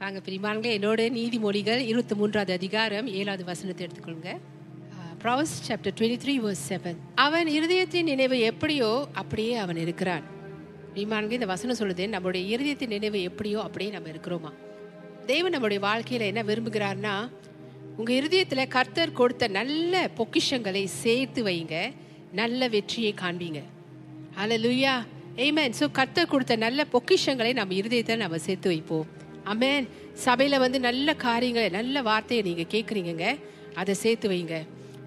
வாங்க பிரிமான்களே என்னோட நீதிமொழிகள் இருபத்தி மூன்றாவது அதிகாரம் ஏழாவது வசனத்தை எடுத்துக்கொள்ளுங்க. Proverbs chapter twenty three verse seven அவன் இருதயத்தின் நினைவு எப்படியோ அப்படியே அவன் இருக்கிறான். பிரிமான்களே இந்த வசனம் சொல்லுது நம்மளுடைய இருதயத்தின் நினைவு எப்படியோ அப்படியே நம்ம இருக்கிறோமா? தேவன் நம்முடைய வாழ்க்கையில் என்ன விரும்புகிறார்னா உங்கள் இருதயத்தில் கர்த்தர் கொடுத்த நல்ல பொக்கிஷங்களை சேர்த்து வைங்க நல்ல வெற்றியை காண்பீங்க. அல லுய்யா ஏமேன் ஸோ கர்த்தர் கொடுத்த நல்ல பொக்கிஷங்களை நம்ம இருதயத்தை நம்ம சேர்த்து வைப்போம். அமேன் சபையில் வந்து நல்ல காரியங்களை நல்ல வார்த்தையை நீங்கள் கேட்குறீங்க அதை சேர்த்து வைங்க.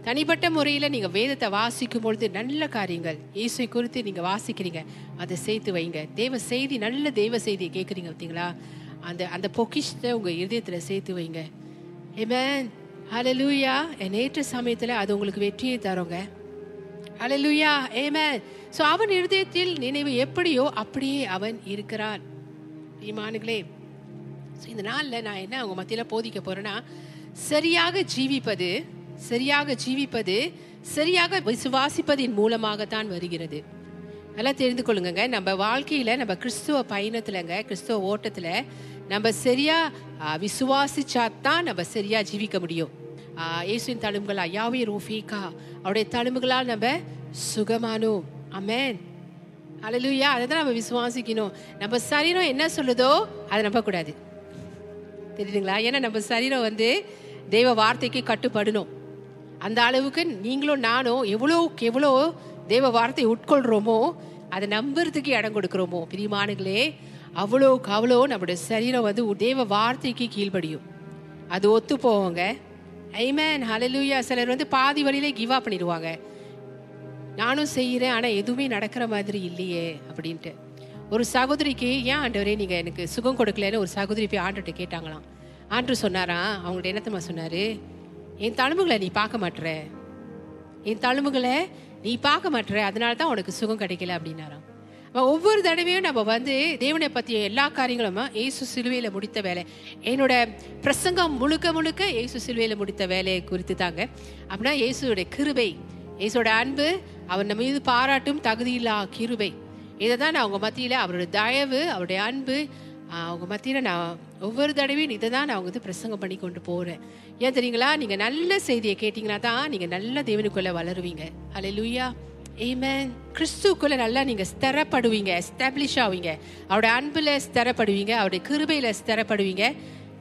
தனிப்பட்ட முறையில் நீங்கள் வேதத்தை வாசிக்கும் பொழுது நல்ல காரியங்கள் இயேசுவை குறித்து நீங்கள் வாசிக்கிறீங்க. அதை சேர்த்து வைங்க. தேவ செய்தி நல்ல தெய்வ செய்தியை கேட்குறீங்க பார்த்தீங்களா? அந்த அந்த பொக்கிஷத்தை உங்கள் இருதயத்தில் சேர்த்து வைங்க. ஏமேன் என் நேற்று சமயத்தில் அது உங்களுக்கு வெற்றியை தரோங்க. ஹalleluya ஏமேன் ஸோ அவன் இருதயத்தில் நினைவு எப்படியோ அப்படியே அவன் இருக்கிறான். இமானுகளே ஸோ இந்த நாளில் நான் என்ன அவங்க மத்தியில் போதிக்க போகிறேன்னா சரியாக ஜீவிப்பது சரியாக ஜீவிப்பது சரியாக விசுவாசிப்பதின் மூலமாகத்தான் வருகிறது. நல்லா தெரிந்து கொள்ளுங்க நம்ம வாழ்க்கையில் நம்ம கிறிஸ்துவ பயணத்துலங்க கிறிஸ்துவ ஓட்டத்தில் நம்ம சரியாக விசுவாசிச்சாதான் நம்ம சரியாக ஜீவிக்க முடியும். இயேசுவின் தழும்புகளா யாவே ரோஃபீகா அவருடைய தழும்புகளால் நம்ம சுகமானோம். அமேன் அழலுயா அதை தான் நம்ம விசுவாசிக்கணும். நம்ம சரீரம் என்ன சொல்லுதோ அதை நம்பக்கூடாது. தெரியுதுங்களா? ஏன்னா நம்ம சரீரம் வந்து தெய்வ வார்த்தைக்கு கட்டுப்படணும். அந்த அளவுக்கு நீங்களும் நானும் எவ்வளோக்கு எவ்வளோ தெய்வ வார்த்தையை உட்கொள்கிறோமோ அதை நம்புறதுக்கு இடம் கொடுக்குறோமோ பிரியமானுங்களே அவ்வளோக்கு அவ்வளோ நம்முடைய சரீரம் வந்து தெய்வ வார்த்தைக்கு கீழ்படியும் அது ஒத்து போவோங்க. ஐமேன் ஹலலூயா சிலர் வந்து பாதி வழியிலே கிவ் அப் பண்ணிடுவாங்க. நானும் செய்கிறேன் ஆனால் எதுவுமே நடக்கிற மாதிரி இல்லையே அப்படின்ட்டு. ஒரு சகோதரிக்கு ஏன் ஆண்டவரே நீங்கள் எனக்கு சுகம் கொடுக்கலன்னு ஒரு சகோதரி போய் ஆண்டுகிட்ட கேட்டாங்களாம். ஆண்டு சொன்னாராம் அவங்கள்ட்ட என்னத்தம்மா சொன்னார்? என் தழும்புகளை நீ பார்க்க மாட்டுற. என் தழும்புகளை நீ பார்க்க மாட்டுற. அதனால தான் உனக்கு சுகம் கிடைக்கல அப்படின்னாராம். அவன் ஒவ்வொரு தடவையும் நம்ம வந்து தேவனை பற்றிய எல்லா காரியங்களும் ஏசு சிலுவையில் முடித்த வேலை. என்னோட பிரசங்கம் முழுக்க முழுக்க ஏசு சிலுவையில் முடித்த வேலையை குறித்து தாங்க அப்படின்னா இயேசுடைய கிருபை இயேசுவோட அன்பு அவன் நம்ம மீது பாராட்டும் தகுதியில்லா கிருபை. இதை தான் நான் அவங்க மத்தியில் அவரோட தயவு அவருடைய அன்பு அவங்க மத்தியில் நான் ஒவ்வொரு தடவையும் இதை தான் நான் வந்து பிரசங்கம் பண்ணி கொண்டு போகிறேன் ஏன் தெரியுங்களா? நீங்கள் நல்ல செய்தியை கேட்டிங்கன்னா தான் நீங்கள் நல்ல தேவனுக்குள்ளே வளருவீங்க. அலை லூயா ஏமேன் கிறிஸ்துக்குள்ள நல்லா நீங்கள் ஸ்திரப்படுவீங்க எஸ்டாப்ளிஷ் ஆவீங்க. அவருடைய அன்பில் ஸ்திரப்படுவீங்க அவருடைய கிருபையில் ஸ்திரப்படுவீங்க.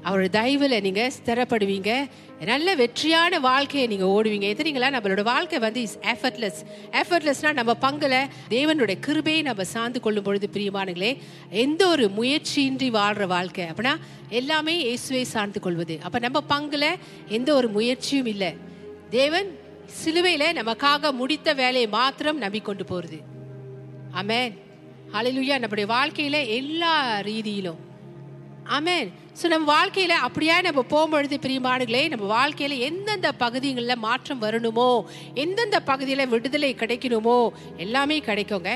அவருடைய தயவில் நீங்கள் ஸ்திரப்படுவீங்க. நல்ல வெற்றியான வாழ்க்கையை நீங்கள் ஓடுவீங்க. எத்தனைங்களா நம்மளோட வாழ்க்கை வந்து இஸ் எஃபர்ட்லெஸ் எஃபர்ட்லெஸ்னால் நம்ம பங்கில் தேவனுடைய கிருபையை நம்ம சார்ந்து கொள்ளும் பொழுது பிரியமானங்களே எந்த ஒரு முயற்சியின்றி வாழ்கிற வாழ்க்கை அப்படின்னா எல்லாமே இயேசுவை சார்ந்து கொள்வது. அப்போ நம்ம பங்கில் எந்த ஒரு முயற்சியும் இல்லை. தேவன் சிலுவையில் நமக்காக முடித்த வேலையை மாத்திரம் நம்பிக்கொண்டு போகிறது அமேன் அலையிலுயா நம்முடைய வாழ்க்கையில் எல்லா ரீதியிலும் அமேன் ஸோ நம்ம வாழ்க்கையில் அப்படியே நம்ம போகும்பொழுது பிரியமானுகளே நம்ம வாழ்க்கையில் எந்தெந்த பகுதிகளில் மாற்றம் வரணுமோ எந்தெந்த பகுதியில் விடுதலை கிடைக்கணுமோ எல்லாமே கிடைக்குங்க.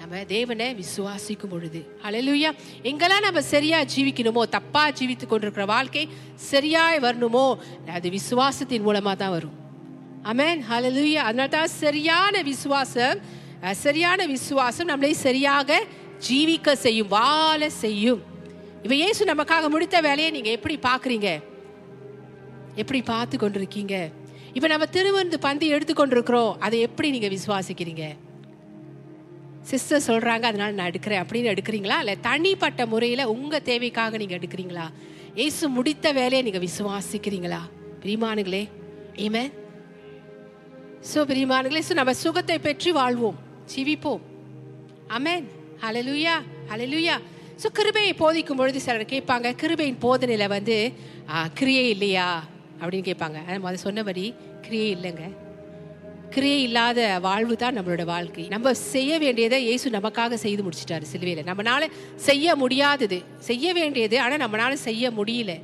நம்ம தேவனை விசுவாசிக்கும் பொழுது. அழலுயா எங்கெல்லாம் நம்ம சரியா ஜீவிக்கணுமோ தப்பா ஜீவித்து கொண்டிருக்கிற வாழ்க்கை சரியாய் வரணுமோ அது விசுவாசத்தின் மூலமாக தான் வரும். அமேன் ஹalleluya அதனால தான் சரியான விசுவாசம் சரியான விசுவாசம் நம்மளை சரியாக ஜீவிக்க செய்யும் வாழ செய்யும். இவ இயேசு நமக்காக முடித்த வேலையை நீங்க எப்படி பாக்குறீங்க? எப்படி பார்த்து கொண்டிருக்கீங்க? இப்ப நம்ம திருவந்து பந்தி எடுத்துக்கொண்டிருக்கிறோம் அதை எப்படி நீங்க விசுவாசிக்கிறீங்க? சிஸ்டர் சொல்றாங்க அதனால நான் எடுக்கிறேன். அப்படின்னு எடுக்கிறீங்களா? இல்ல தனிப்பட்ட முறையில உங்க தேவைக்காக நீங்க எடுக்கிறீங்களா? ஏசு முடித்த வேலையை நீங்க விசுவாசிக்கிறீங்களா? பிரிமானுங்களே ஏமே ஸோ பிரிமானுங்களே ஸோ நம்ம சுகத்தை பெற்று வாழ்வோம். ஜீவிப்போம். அமேன் அலலுயா அலலுயா ஸோ கிருபையை போதிக்கும் பொழுது சிலர் கேட்பாங்க கிருபையின் போதனையில் வந்து கிரியே இல்லையா? அப்படின்னு கேட்பாங்க. நம்ம அதை சொன்னபடி கிரியே இல்லைங்க. கிரியை இல்லாத வாழ்வு தான் நம்மளோட வாழ்க்கை. நம்ம செய்ய வேண்டியதை இயேசு நமக்காக செய்து முடிச்சிட்டாரு சிலுவையில். நம்மளால செய்ய முடியாதது. செய்ய வேண்டியது ஆனால் நம்மளால செய்ய முடியல.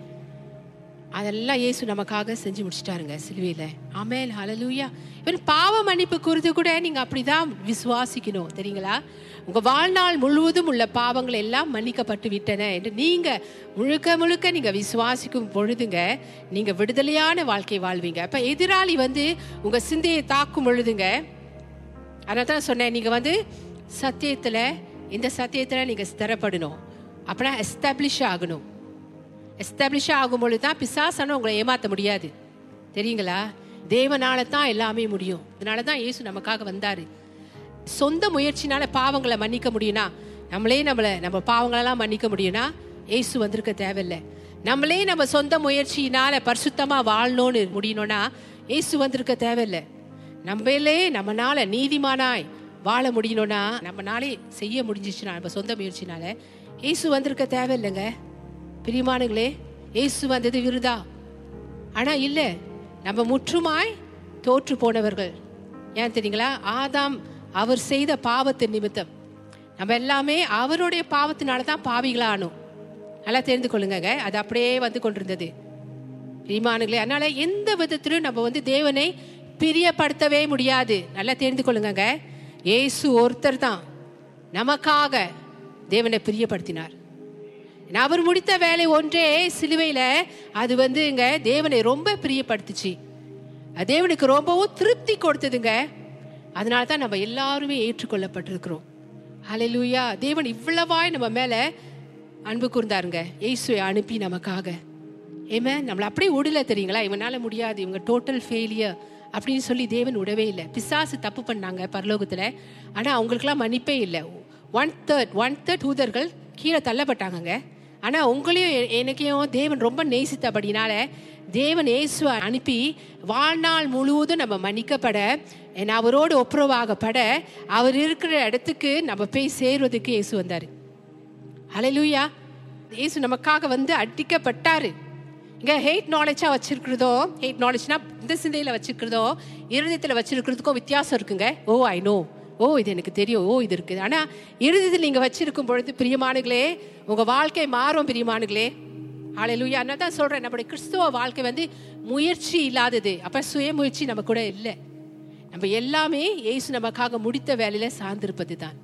அதெல்லாம் இயேசு நமக்காக செஞ்சு முடிச்சிட்டாருங்க சிலுவையில். ஆமேல் ஹலலூயா இவன் பாவ மன்னிப்பு குறித்து கூட நீங்கள் அப்படி தான் விசுவாசிக்கணும் தெரியுங்களா? உங்கள் வாழ்நாள் முழுவதும் உள்ள பாவங்கள் எல்லாம் மன்னிக்கப்பட்டு விட்டன என்று நீங்கள் முழுக்க முழுக்க நீங்கள் விசுவாசிக்கும் பொழுதுங்க நீங்கள் விடுதலையான வாழ்க்கை வாழ்வீங்க. அப்போ எதிராளி வந்து உங்கள் சிந்தையை தாக்கும் பொழுதுங்க அதனால தான் சொன்னேன் நீங்கள் வந்து சத்தியத்தில் இந்த சத்தியத்தில் நீங்கள் ஸ்திரப்படணும். அப்படின்னா எஸ்டாப்ளிஷ் ஆகணும். எஸ்டாப்ளிஷ் ஆகும் பொழுது தான் பிசாசான உங்களை ஏமாற்ற முடியாது. தெரியுங்களா? தேவனால தான் எல்லாமே முடியும். இதனால தான் இயேசு நமக்காக வந்தாரு. சொந்த முயற்சினால பாவங்களை மன்னிக்க முடியும்னா நம்மளே நம்மளை நம்ம பாவங்களெல்லாம் மன்னிக்க முடியும்னா ஏசு வந்திருக்க தேவையில்லை. நம்மளே நம்ம சொந்த முயற்சியினால பரிசுத்தமா வாழணும்னு முடியணும்னா ஏசு வந்திருக்க தேவையில்லை. நம்மளே நம்மனால நீதிமானாய் வாழ முடியணும்னா நம்மனாலே செய்ய முடிஞ்சிச்சுனா நம்ம சொந்த முயற்சினால ஏசு வந்திருக்க தேவையில்லைங்க. பிரிமானுங்களே இயேசு வந்தது விருதா? ஆனா இல்ல நம்ம முற்றுமாய் தோற்று போனவர்கள். ஏன் தெரியுங்களா? ஆதாம் அவர் செய்த பாவத்தின் நிமித்தம். நம்ம எல்லாமே அவருடைய பாவத்தினால தான் பாவிகளானோம். நல்லா தெரிந்து கொள்ளுங்க அது அப்படியே வந்து கொண்டிருந்தது. பிரிமானுங்களே அதனால எந்த விதத்திலும் நம்ம வந்து தேவனை பிரியப்படுத்தவே முடியாது. நல்லா தெரிந்து கொள்ளுங்க இயேசு ஒருத்தர் தான். நமக்காக தேவனை பிரியப்படுத்தினார். அவர் முடித்த வேலை ஒன்றே சிலுவையில அது வந்து இங்க தேவனை ரொம்ப பிரியப்படுத்துச்சு. தேவனுக்கு ரொம்பவும் திருப்தி கொடுத்ததுங்க. அதனால தான் நம்ம எல்லாருமே ஏற்றுக்கொள்ளப்பட்டிருக்கிறோம். ஹalleluya தேவன் இவ்வளவாய் நம்ம மேல அன்பு கூர்ந்தாருங்க. இயேசுவை அனுப்பி நமக்காக. ஏமே நம்மளை அப்படியே உடல தெரியுங்களா? இவனால முடியாது. இவங்க டோட்டல் ஃபெயிலியர் அப்படின்னு சொல்லி தேவன் விடவே இல்லை. பிசாசு தப்பு பண்ணாங்க பரலோகத்தில். ஆனால் அவங்களுக்குலாம் மன்னிப்பே இல்லை. ஒன் தேர்ட் ஒன் தேர்ட் ஊதர்கள் கீழே தள்ளப்பட்டாங்கங்க. ஆனா உங்களையும் எனக்கையும் தேவன் ரொம்ப நேசித்தபடினால தேவன் இயேசுவை அனுப்பி வாழ்நாள் முழுவதும் நம்ம மன்னிக்கப்பட and அவரோடு ஒப்புரவாகப்பட அவர் இருக்கிற இடத்துக்கு நம்ம போய் சேர்வதற்கு இயேசு வந்தார். ஹalleluya இயேசு நமக்காக வந்து அடிக்கப்பட்டாரு. இங்க ஹெயிட் நாலேஜா வச்சிருக்கிறதோ ஹெயிட் நாலேஜ்னா இந்த சிந்தையில வச்சிருக்கிறதோ இருதயத்துல வச்சிருக்கிறதுக்கும் வித்தியாசம் இருக்குங்க. ஓ ஐ நோ ஓ இது எனக்கு தெரியும். ஓ இது இருக்குது. ஆனால் இறுதியில் நீங்கள் வச்சிருக்கும் பொழுது பிரியமானுகளே உங்கள் வாழ்க்கை மாறும் பிரியமானுகளே. ஹalleluya அதனால தான் சொல்கிறேன் நம்முடைய கிறிஸ்துவ வாழ்க்கை வந்து முயற்சி இல்லாதது. அப்ப சுயமுயற்சி நம்ம கூட இல்லை. நம்ம எல்லாமே ஏசு நமக்காக முடித்த வேலையில் சார்ந்திருப்பது தான்.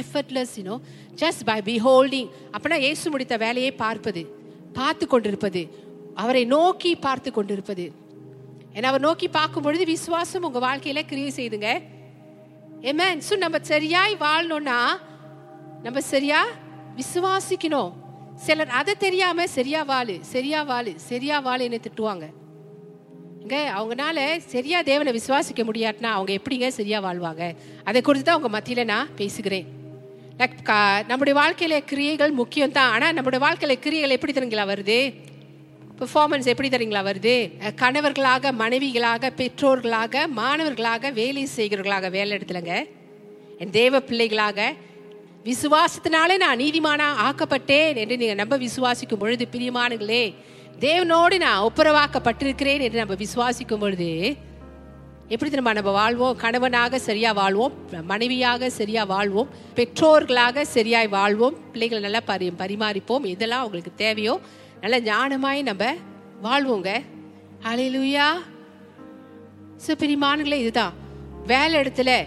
Effortless you know just by beholding அப்படின்னா ஏசு முடித்த வேலையை பார்ப்பது பார்த்து கொண்டிருப்பது அவரை நோக்கி பார்த்து கொண்டிருப்பது. ஏன்னா அவர் நோக்கி பார்க்கும் பொழுது விசுவாசம் உங்கள் வாழ்க்கையில கிரியை செய்துங்க. ஏமேன் ஸோ நம்ம சரியாய் வாழணும்னா நம்ம சரியா விசுவாசிக்கணும். சிலர் அதை தெரியாம சரியா வாழு சரியா வாழு சரியா வாழுன்னு திட்டுவாங்க. இங்க அவங்கனால சரியா தேவனை விசுவாசிக்க முடியாட்டினா அவங்க எப்படிங்க சரியா வாழ்வாங்க? அதை குறித்து தான் உங்க மத்தியில நான் பேசுகிறேன். கா- நம்முடைய வாழ்க்கையில கிரியைகள் முக்கியம் தான் ஆனா நம்முடைய வாழ்க்கையில கிரியைகள் எப்படி தெரியுங்களா வருது? பெர்ஃபார்மன்ஸ் எப்படி தெரியுங்களா வருது? கணவர்களாக மனைவிகளாக பெற்றோர்களாக மாணவர்களாக வேலை செய்கிறவர்களாக வேலை இடத்துலங்க. என் தேவ பிள்ளைகளாக விசுவாசத்தினாலே நான் நீதிமானா ஆக்கப்பட்டேன் என்று நீங்கள் நம்ப விசுவாசிக்கும் பொழுது பிரியமானுங்களே தேவனோடு நான் ஒப்புரவாக்கப்பட்டிருக்கிறேன் என்று நம்ம விசுவாசிக்கும் பொழுது எப்படி தெரியுமா நம்ம வாழ்வோம்? கணவனாக சரியா வாழ்வோம் மனைவியாக சரியா வாழ்வோம் பெற்றோர்களாக சரியாய் வாழ்வோம் பிள்ளைகளை நல்லா பரி பரிமாறிப்போம் இதெல்லாம் உங்களுக்கு தேவையோ நல்ல ஞானமாய் நம்ம வாழ்வோங்க. அலையிலுயா பிரிமானங்களே இதுதான். வேலை இடத்துல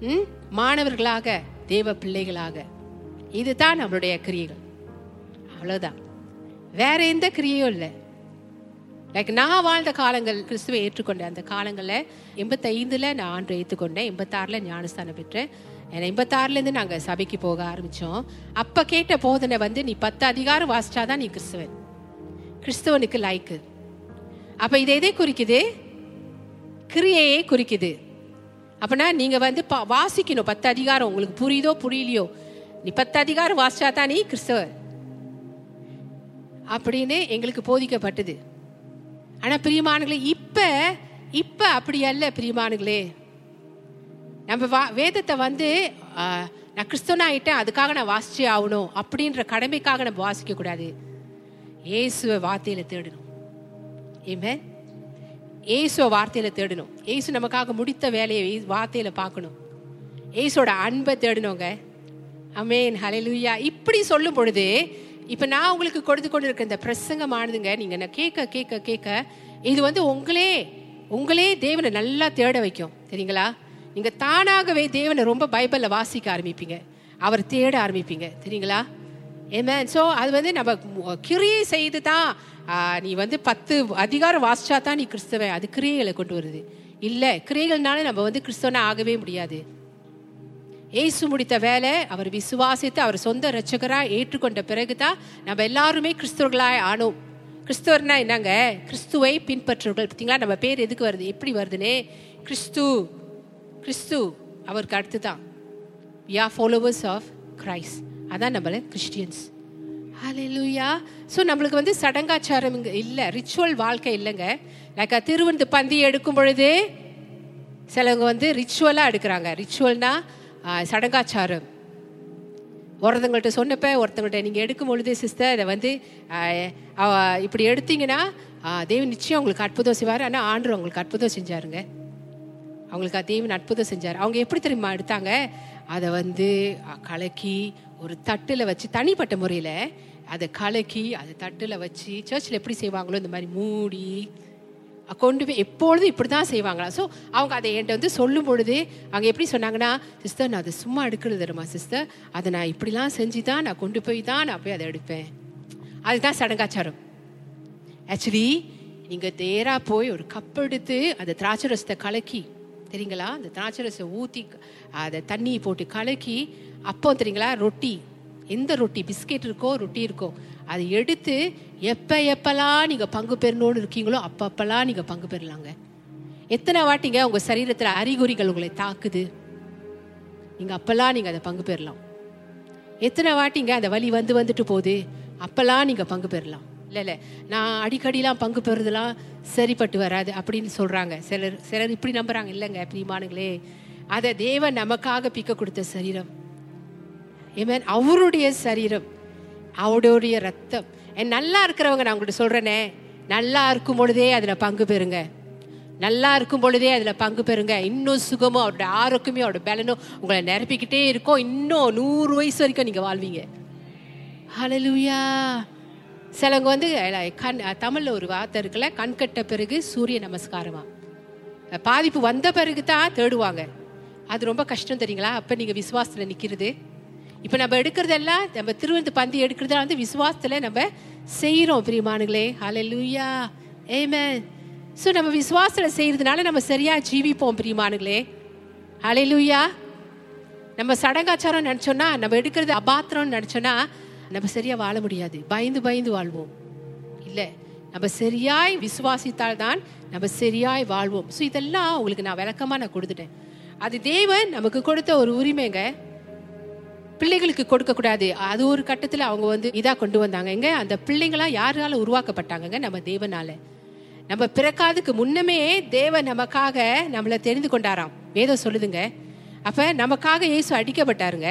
ம், மாணவர்களாக தேவ பிள்ளைகளாக. இதுதான் நம்மளுடைய கிரியைகள். அவ்வளோதான் வேற எந்த கிரியையும் இல்லை. லைக் நான் வாழ்ந்த காலங்கள் கிறிஸ்துவை ஏற்றுக்கொண்டேன் அந்த காலங்களில் எண்பத்தைந்தில் நான் ஆண்டு ஏற்றுக்கொண்டேன் எண்பத்தாறில் ஞானஸ்தானம் பெற்றேன். எண்பத்தாறுலேருந்து நாங்கள் சபைக்கு போக ஆரம்பித்தோம் அப்போ கேட்ட போதனை வந்து நீ பத்து அதிகாரம் வாசிச்சா தான் நீ கிறிஸ்துவன். கிறிஸ்துவனுக்கு லைக்கு அப்போ இதை எதை குறிக்குது? கிரியையே குறிக்குது. அப்படின்னா நீங்கள் வந்து பா- வாசிக்கணும். பத்து அதிகாரம் உங்களுக்கு புரியுதோ புரியலையோ? நீ பத்து அதிகாரம் வாசிச்சா தான் நீ கிறிஸ்தவர் அப்படின்னு எங்களுக்கு போதிக்கப்பட்டது. ஆனால் பிரியமானங்களே இப்போ இப்போ அப்படி அல்ல பிரியமானங்களே. நம்ம வா- வேதத்தை வந்து நான் கிறிஸ்தவனாயிட்டேன் அதுக்காக நான் வாசிச்சே ஆகணும் அப்படின்ற கடமைக்காக நம்ம வாசிக்க கூடாது. இயேசுவை வார்த்தையில தேடணும். ஏமே இயேசுவை வார்த்தையில தேடணும். ஏசு நமக்காக முடித்த வேலையை வார்த்தையில் வார்த்தையில பார்க்கணும். ஏசோட அன்பை தேடணுங்க. அமேன் ஹalleluya இப்படி சொல்லும் பொழுது இப்போ நான் உங்களுக்கு கொடுத்து கொண்டு இருக்க இந்த பிரசங்கமானதுங்க நீங்க நான் கேட்க கேட்க கேட்க இது வந்து உங்களே உங்களே தேவனை நல்லா தேட வைக்கும். சரிங்களா நீங்க தானாகவே தேவனை ரொம்ப பைபிள்ல வாசிக்க ஆரம்பிப்பீங்க. அவர் தேட ஆரம்பிப்பீங்க. சரிங்களா ஏமே ஸோ அது வந்து நம்ம கிரியை செய்து தான் நீ வந்து பத்து அதிகாரம் வாசிச்சா தான் நீ கிறிஸ்தவன் அது கிரியைகளை கொண்டு வருது. இல்லை கிரியைகள்னால நம்ம வந்து கிறிஸ்தவனா ஆகவே முடியாது. ஏசு முடித்த வேலை அவர் விசுவாசித்து அவர் சொந்த ரட்சகராக ஏற்றுக்கொண்ட பிறகுதான் நம்ம எல்லாருமே கிறிஸ்தவர்களாய் ஆனோம். கிறிஸ்தவர்னா என்னங்க? கிறிஸ்துவை பின்பற்றுவர்கள். பார்த்தீங்களா? நம்ம பேர் எதுக்கு வருது? எப்படி வருதுனே கிறிஸ்து. கிறிஸ்து அவருக்கு அடுத்து தான் we are followers of Christ அதான் நம்மள கிறிஸ்டியன்ஸ் ஹலெலுயா ஸோ நம்மளுக்கு வந்து சடங்காச்சாரம் இங்கே இல்லை. ரிச்சுவல் வாழ்க்கை இல்லைங்க. லைக் திருவந்து பந்தி எடுக்கும் பொழுது சிலவங்க வந்து ரிச்சுவலாக எடுக்கிறாங்க. ரிச்சுவல்னா சடங்காச்சாரம். ஒருத்தவங்கள்ட்ட சொன்னப்ப ஒருத்தவங்கள்ட்ட நீங்கள் எடுக்கும் பொழுது சிஸ்டர் இதை வந்து இப்படி எடுத்தீங்கன்னா தேவன் நிச்சயம் உங்களுக்கு அற்புதம் செய்வார். ஆனால் ஆண்டு உங்களுக்கு அற்புதம் செஞ்சாருங்க. அவங்களுக்கு தேவன் அற்புதம் செஞ்சார். அவங்க எப்படி தெரியுமா எடுத்தாங்க? அதை வந்து கலக்கி ஒரு தட்டில் வச்சு தனிப்பட்ட முறையில் அதை கலக்கி அதை தட்டில் வச்சு சர்ச்சில் எப்படி செய்வாங்களோ இந்த மாதிரி மூடி கொண்டு போய் எப்பொழுதும் இப்படி தான் செய்வாங்களா? ஸோ அவங்க அதை என்கிட்ட வந்து சொல்லும் பொழுது அவங்க எப்படி சொன்னாங்கன்னா சிஸ்டர் நான் அதை சும்மா எடுக்கிறது தருமா சிஸ்டர். அதை நான் இப்படிலாம் செஞ்சு தான் நான் கொண்டு போய் தான் நான் போய் அதை எடுப்பேன். அதுதான் சடங்காச்சாரம். ஆக்சுவலி நீங்கள் தேராக போய் ஒரு கப் எடுத்து அந்த திராட்சை ரசத்தை கலக்கி தெரியுங்களா? அந்த திராட்சரசை ஊற்றி அதை தண்ணி போட்டு கலக்கி அப்போ தெரியுங்களா? ரொட்டி. எந்த ரொட்டி? பிஸ்கெட் இருக்கோ ரொட்டி இருக்கோ. அதை எடுத்து எப்போ எப்பெல்லாம் நீங்கள் பங்கு பெறணும்னு இருக்கீங்களோ அப்போ அப்பெல்லாம் நீங்கள் பங்கு பெறலாங்க. எத்தனை வாட்டிங்க உங்கள் சரீரத்தில் அறிகுறிகள் உங்களை தாக்குது? நீங்கள் அப்போல்லாம் நீங்கள் அதை பங்கு பெறலாம். எத்தனை வாட்டிங்க அந்த வலி வந்து வந்துட்டு போகுது? அப்போல்லாம் நீங்கள் பங்கு பெறலாம். இல்லை இல்லை. நான் அடிக்கடிலாம் பங்கு பெறுறதுலாம் சரிப்பட்டு வராது அப்படின்னு சொல்கிறாங்க சிலர் சிலர் இப்படி நம்புகிறாங்க இல்லைங்க பிரியமானுங்களே அதை தேவன் நமக்காக பிக்க கொடுத்த சரீரம். ஏமேன் அவருடைய சரீரம் அவருடைய ரத்தம். என் நல்லா இருக்கிறவங்க நான் உங்கள்கிட்ட சொல்கிறேனே நல்லா இருக்கும் பொழுதே அதில் பங்கு பெறுங்க. நல்லா இருக்கும் பொழுதே அதில் பங்கு பெறுங்க. இன்னும் சுகமும் அவருடைய ஆரோக்கியமும் அவருடைய பலனும் உங்களை நிரப்பிக்கிட்டே இருக்கும். இன்னும் நூறு வயசு வரைக்கும் நீங்கள் வாழ்வீங்க. ஹலலூயா சிலவங்க வந்து கண் தமிழில் ஒரு வார்த்தை இருக்குல்ல கண் கட்ட பிறகு சூரிய நமஸ்காரமா? பாதிப்பு வந்த பிறகு தான் தேடுவாங்க. அது ரொம்ப கஷ்டம் தெரியுங்களா? அப்போ நீங்கள் விசுவாசத்தில் நிற்கிறது இப்போ நம்ம எடுக்கிறதெல்லாம் நம்ம திருவந்து பந்தி எடுக்கிறதெல்லாம் வந்து விசுவாசத்தில் நம்ம செய்கிறோம் பிரியமானுங்களே ஹலை லூயா ஏமே ஸோ நம்ம விசுவாசத்தில் செய்கிறதுனால நம்ம சரியாக ஜீவிப்போம் பிரியமானுங்களே லூயா நம்ம சடங்காச்சாரம் நினச்சோன்னா நம்ம எடுக்கிறது அபாத்திரம்னு நினச்சோன்னா நம்ம சரியா வாழ முடியாது. பயந்து பயந்து வாழ்வோம். இல்லை நம்ம சரியாய் விசுவாசித்தால் தான் நம்ம சரியாய் வாழ்வோம். ஸோ இதெல்லாம் உங்களுக்கு நான் விளக்கமா நான் கொடுத்துட்டேன். அது தேவன் நமக்கு கொடுத்த ஒரு உரிமைங்க. பிள்ளைகளுக்கு கொடுக்கக்கூடாது அது ஒரு கட்டத்தில் அவங்க வந்து இதா கொண்டு வந்தாங்க. எங்க? அந்த பிள்ளைங்களாம் யாரால உருவாக்கப்பட்டாங்கங்க? நம்ம தேவனால. நம்ம பிறக்காதுக்கு முன்னமே தேவன் நமக்காக நம்மளை தெரிந்து கொண்டாராம். வேதம் சொல்லுதுங்க. அப்ப நமக்காக இயேசு அடிக்கப்பட்டாருங்க.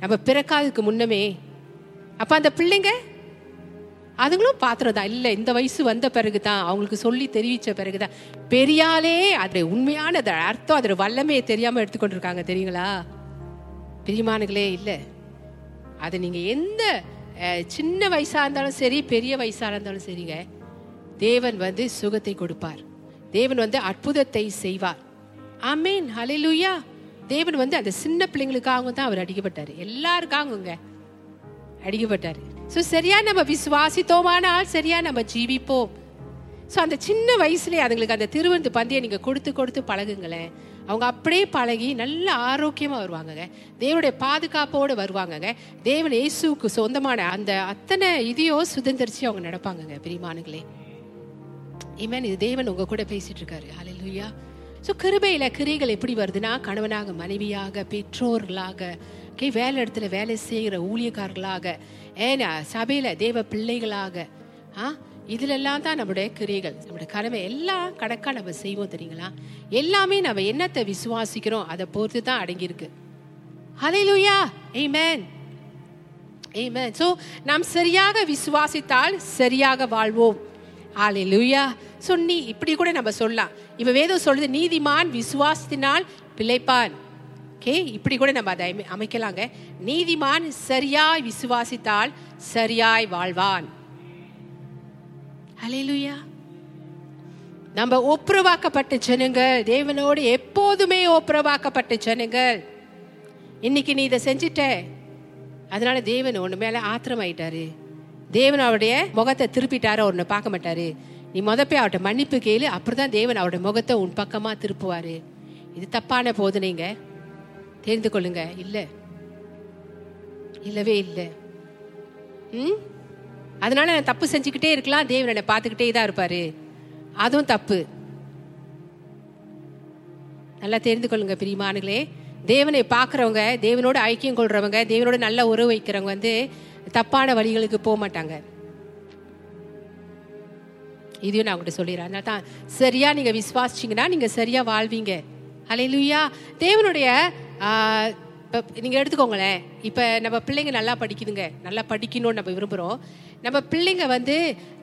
நம்ம பிறக்காதுக்கு முன்னமே அப்ப அந்த பிள்ளைங்க அதுங்களும் பாத்திரம் தான் இல்லை இந்த வயசு வந்த பிறகு தான் அவங்களுக்கு சொல்லி தெரிவித்த பிறகு தான் பெரியாலே அது உண்மையான அர்த்தம் அதோட வல்லமையை தெரியாம எடுத்துக்கொண்டிருக்காங்க தெரியுங்களா? பிரிமானுகளே இல்லை. அது நீங்க எந்த சின்ன வயசா இருந்தாலும் சரி பெரிய வயசா இருந்தாலும் சரிங்க. தேவன் வந்து சுகத்தை கொடுப்பார். தேவன் வந்து அற்புதத்தை செய்வார். ஆமீன். ஹலிலுயா தேவன் வந்து அந்த சின்ன பிள்ளைங்களுக்காக தான் அவர் அடிக்கப்பட்டார். எல்லாருக்காகங்க அடிக்கப்பட்டார். ஸோ சரியா நம்ம விசுவாசித்தோமானால் சரியா நம்ம ஜீவிப்போம். ஸோ அந்த சின்ன வயசுலேயே அதுங்களுக்கு அந்த திருவந்து பந்தயம் நீங்கள் கொடுத்து கொடுத்து பழகுங்களேன். அவங்க அப்படியே பழகி நல்ல ஆரோக்கியமாக வருவாங்கங்க. தேவனுடைய பாதுகாப்போடு வருவாங்கங்க. தேவன் இயேசுவுக்கு சொந்தமான அந்த அத்தனை இதையோ சுதந்திரிச்சு அவங்க நடப்பாங்கங்க பிரிமானுங்களே இமேன் இது தேவன் உங்கள் கூட பேசிட்டு இருக்காரு ஹalleluya ஸோ கிருபையில் கிரிகள் எப்படி வருதுன்னா கணவனாக மனைவியாக பெற்றோர்களாக ஓகே வேலை இடத்துல வேலை செய்கிற ஊழியக்காரர்களாக ஏன்னா சபையில தேவ பிள்ளைகளாக ஆ? இதுலெல்லாம் தான் நம்முடைய கிரியைகள். நம்முடைய கடமை எல்லாம் கணக்கா நம்ம செய்வோம் தெரியுங்களா? எல்லாமே நம்ம என்னத்தை விசுவாசிக்கிறோம் அதை பொறுத்து தான் அடங்கியிருக்கு. ஹalleluya ஆமென் ஆமென் ஸோ நாம் சரியாக விசுவாசித்தால் சரியாக வாழ்வோம். ஹalleluya ஸோ நீ இப்படி கூட நம்ம சொல்லலாம். இப்போ வேதம் சொல்லுது நீதிமான் விசுவாசத்தினால் பிழைப்பான். ஓகே இப்படி கூட நம்ம அதை அமை- அமைக்கலாங்க. நீதிமான் சரியாய் விசுவாசித்தால் சரியாய் வாழ்வான். ஹalleluya நம்ம ஒப்புரவாக்கப்பட்ட ஜனங்கள் தேவனோடு எப்போதுமே ஒப்புரவாக்கப்பட்ட ஜனங்கள். இன்னைக்கு நீ இதை செஞ்சிட்ட. அதனால தேவன் ஒன்று மேல ஆத்திரமாயிட்டாரு. தேவன் அவருடைய முகத்தை திருப்பிட்டாரு ஒன்று பார்க்க மாட்டாரு. நீ முதப்பே போய் அவர்கிட்ட மன்னிப்பு கேளு அப்புறம் தான் தேவன் அவருடைய முகத்தை உன் பக்கமாக திருப்புவாரு. இது தப்பான போதனைங்க. தெரிந்து கொள்ளுங்க இல்லை. இல்லவே இல்லை. ம்? அதனால நான் தப்பு செஞ்சுக்கிட்டே இருக்கலாம். தேவன் என்னை பார்த்துக்கிட்டே தான் இருப்பாரு. அதுவும் தப்பு. நல்லா தெரிந்து கொள்ளுங்க பிரியமானுங்களே தேவனை பார்க்குறவங்க தேவனோட ஐக்கியம் கொள்றவங்க தேவனோட நல்ல உறவு வைக்கிறவங்க வந்து தப்பான வழிகளுக்கு போக மாட்டாங்க. இதையும் நான் உங்கள்கிட்ட சொல்லிடுறேன். அதனால தான் சரியாக நீங்கள் விசுவாசிச்சிங்கன்னா நீங்கள் சரியாக வாழ்வீங்க. அலையிலுயா தேவனுடைய இப்போ நீங்கள் நீங்க எடுத்துக்கோங்களேன். இப்ப நம்ம பிள்ளைங்க நல்லா படிக்குதுங்க. நல்லா படிக்கணும்னு நம்ம விரும்புறோம். நம்ம பிள்ளைங்க வந்து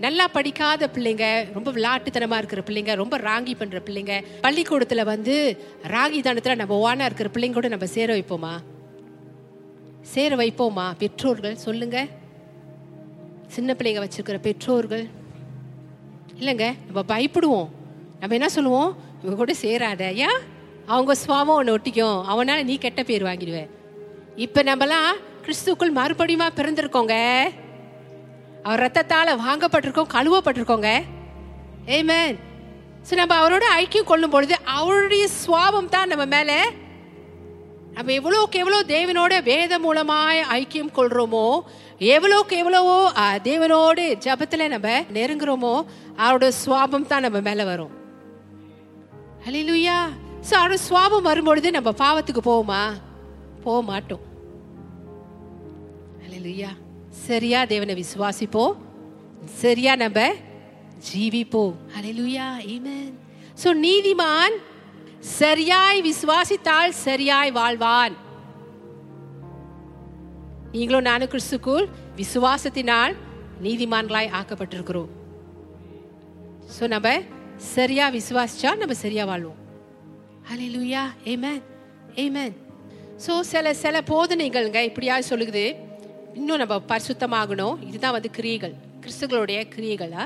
நல்லா படிக்காத பிள்ளைங்க ரொம்ப விளையாட்டுத்தனமா இருக்கிற பிள்ளைங்க ரொம்ப ராங்கி பண்ற பிள்ளைங்க பள்ளிக்கூடத்துல வந்து ராகி தானத்துல நம்ம ஓனா இருக்கிற பிள்ளைங்க கூட நம்ம சேர வைப்போமா? சேர வைப்போமா? பெற்றோர்கள் சொல்லுங்க. சின்ன பிள்ளைங்க வச்சிருக்கிற பெற்றோர்கள். இல்லைங்க நம்ம பயப்படுவோம். நம்ம என்ன சொல்லுவோம்? இவங்க கூட சேராத. ஏன்? அவங்க சுவாபம் ஒன்று ஒட்டிக்கும். அவனால நீ கெட்ட பேர் வாங்கிடுவ. இப்போ நம்மலாம் கிறிஸ்துக்குள் மறுபடியுமா பிறந்திருக்கோங்க? அவர் ரத்தத்தால் வாங்கப்பட்டிருக்கோம் கழுவப்பட்டிருக்கோங்க. ஏமேன் ஸோ நம்ம அவரோட ஐக்கியம் கொள்ளும் பொழுது அவருடைய சுவாபம் தான் நம்ம மேலே நம்ம எவ்வளோக்கு எவ்வளோ தேவனோட வேத மூலமாய் ஐக்கியம் கொள்றோமோ எவ்வளோக்கு எவ்வளவோ தேவனோடு ஜபத்துல நம்ம நெருங்குறோமோ அவரோட சுவாபம் தான் நம்ம மேல வரும். ஹalleluya ஸோ அவரோட சுவாபம் வரும்பொழுது நம்ம பாவத்துக்கு போவோமா? போக மாட்டோம் ஹalleluya. சரியா தேவனை விசுவாசிப்போம். சரியா நம்ம ஜீவிப்போம். ஹalleluya. ஆமென் ஸோ நீதிமான் சரியாய் விசுவாசித்தால் சரியாய் வாழ்வான். நீங்களும் நானும் கிறிஸ்துக்குள் விசுவாசத்தினால் நீதிமான்களாய் ஆக்கப்பட்டிருக்கிறோம். ஸோ நம்ம சரியா விசுவாசிச்சா நம்ம சரியா வாழ்வோம். அலையிலுயா ஆமென் ஆமென் ஸோ சில சில போதனைகள்ங்க இப்படியா சொல்லுது இன்னும் நம்ம பரிசுத்தமாகணும். இதுதான் வந்து கிரியைகள். கிறிஸ்துகளுடைய கிரியைகளா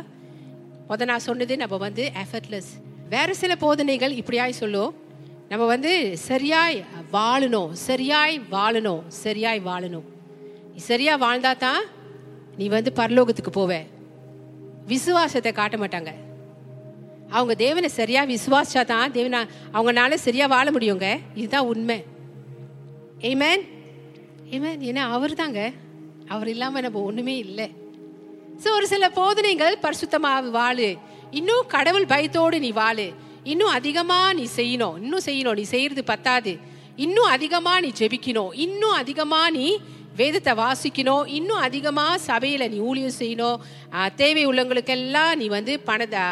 முத நான் சொன்னது நம்ம வந்து எஃபர்ட்லெஸ் வேற சில போதனைகள் இப்படியாய் சொல்லும். நம்ம வந்து சரியாய் வாழணும். சரியாய் வாழணும். சரியாய் வாழணும். நீ சரியா வாழ்ந்தா தான் நீ வந்து பரலோகத்துக்கு போவ. விசுவாசத்தை காட்ட மாட்டாங்க. அவங்க தேவனை சரியா விசுவாசிச்சா தான் தேவனா அவங்கனால சரியா வாழ முடியுங்க. இதுதான் உண்மை. ஏமேன் ஏமேன் ஏன்னா அவர் தாங்க அவர் இல்லாம நம்ம ஒண்ணுமே இல்லை. ஸோ ஒரு சில போதனைகள் பரிசுத்தமாக வாழு. இன்னும் கடவுள் பயத்தோடு நீ வாழு. இன்னும் அதிகமா நீ செய்யணும். இன்னும் செய்யணும். நீ செய்யறது பத்தாது. இன்னும் அதிகமா நீ ஜெபிக்கணும். இன்னும் அதிகமா நீ வேதத்தை வாசிக்கணும். இன்னும் அதிகமாக சபையில் நீ ஊழியம் செய்யணும். தேவை உள்ளவங்களுக்கெல்லாம் நீ வந்து பணத்தை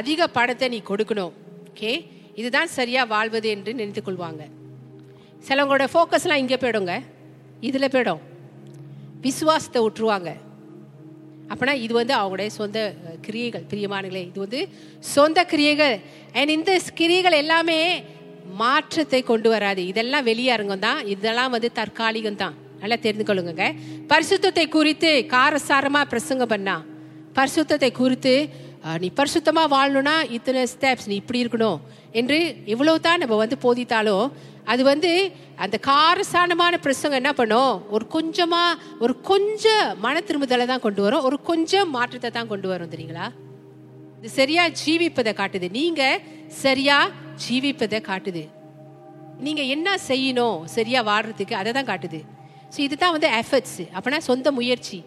அதிக பணத்தை நீ கொடுக்கணும். ஓகே? இதுதான் சரியாக வாழ்வது என்று நினைத்து கொள்வாங்க. சிலவங்களோட ஃபோக்கஸ்லாம் இங்கே போயிடுங்க. இதில் போயிடும். விசுவாசத்தை விட்டுருவாங்க அப்படின்னா இது வந்து அவங்களுடைய சொந்த கிரியைகள். பிரியமானங்களே இது வந்து சொந்த கிரியைகள். அண்ட் இந்த கிரியைகள் எல்லாமே மாற்றத்தை கொண்டு வராது. இதெல்லாம் வெளியரங்கம் தான். இதெல்லாம் வந்து தற்காலிகம் தான் நல்லா தெரிந்து கொள்ளுங்க பரிசுத்தத்தை குறித்து காரசாரமாக பிரசங்கம் பண்ணா. பரிசுத்தத்தை குறித்து நீ பரிசுத்தமாக வாழணும்னா இத்தனை ஸ்டெப்ஸ் நீ இப்படி இருக்கணும் என்று இவ்வளோ தான் நம்ம வந்து போதித்தாலும் அது வந்து அந்த காரசானமான பிரசங்கம் என்ன பண்ணும்? ஒரு கொஞ்சமாக ஒரு கொஞ்சம் மன திரும்புதலை தான் கொண்டு வரும். ஒரு கொஞ்சம் மாற்றத்தை தான் கொண்டு வரும் தெரியுங்களா? இது சரியா ஜீவிப்பதை காட்டுது. நீங்கள் சரியா ஜீவிப்பதை காட்டுது. நீங்கள் என்ன செய்யணும்? சரியா வாடுறதுக்கு அதை தான் காட்டுது. ஸோ இதுதான் வந்து எஃபர்ட்ஸ் அப்படின்னா சொந்த முயற்சி.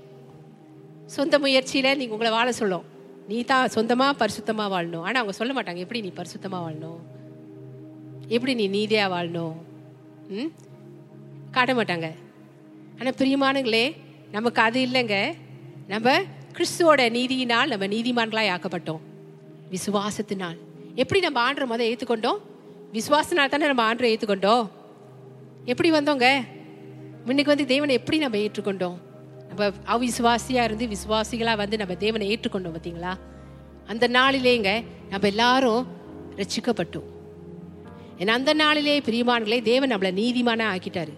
சொந்த முயற்சியில் நீங்கள் உங்களை வாழ சொல்லும். நீ தான் சொந்தமாக பரிசுத்தமாக வாழணும். ஆனால் அவங்க சொல்ல மாட்டாங்க எப்படி நீ பரிசுத்தமாக வாழணும்? எப்படி நீ நீதியாக வாழணும்? ம்? காட்ட மாட்டாங்க. ஆனால் பிரியமானங்களே நமக்கு அது இல்லைங்க. நம்ம கிறிஸ்துவோட நீதியினால் நம்ம நீதிமான்களாக ஆக்கப்பட்டோம். விசுவாசத்தினால். எப்படி நம்ம ஆண்டரை முதல் ஏற்றுக்கொண்டோம் விசுவாசனால் தானே நம்ம ஆண்டரை ஏற்றுக்கொண்டோம் எப்படி வந்தோங்க? இன்னைக்கு வந்து தேவனை எப்படி நம்ம ஏற்றுக்கொண்டோம்? நம்ம அவிசுவாசியா இருந்து விசுவாசிகளா வந்து நம்ம தேவனை ஏற்றுக்கொண்டோம் பார்த்தீங்களா? அந்த நாளிலேங்க நம்ம எல்லாரும் ரட்சிக்கப்பட்டோம். ஏன்னா அந்த நாளிலே பிரியமானங்களே தேவன் நம்மளை நீதிமானா ஆக்கிட்டாரு.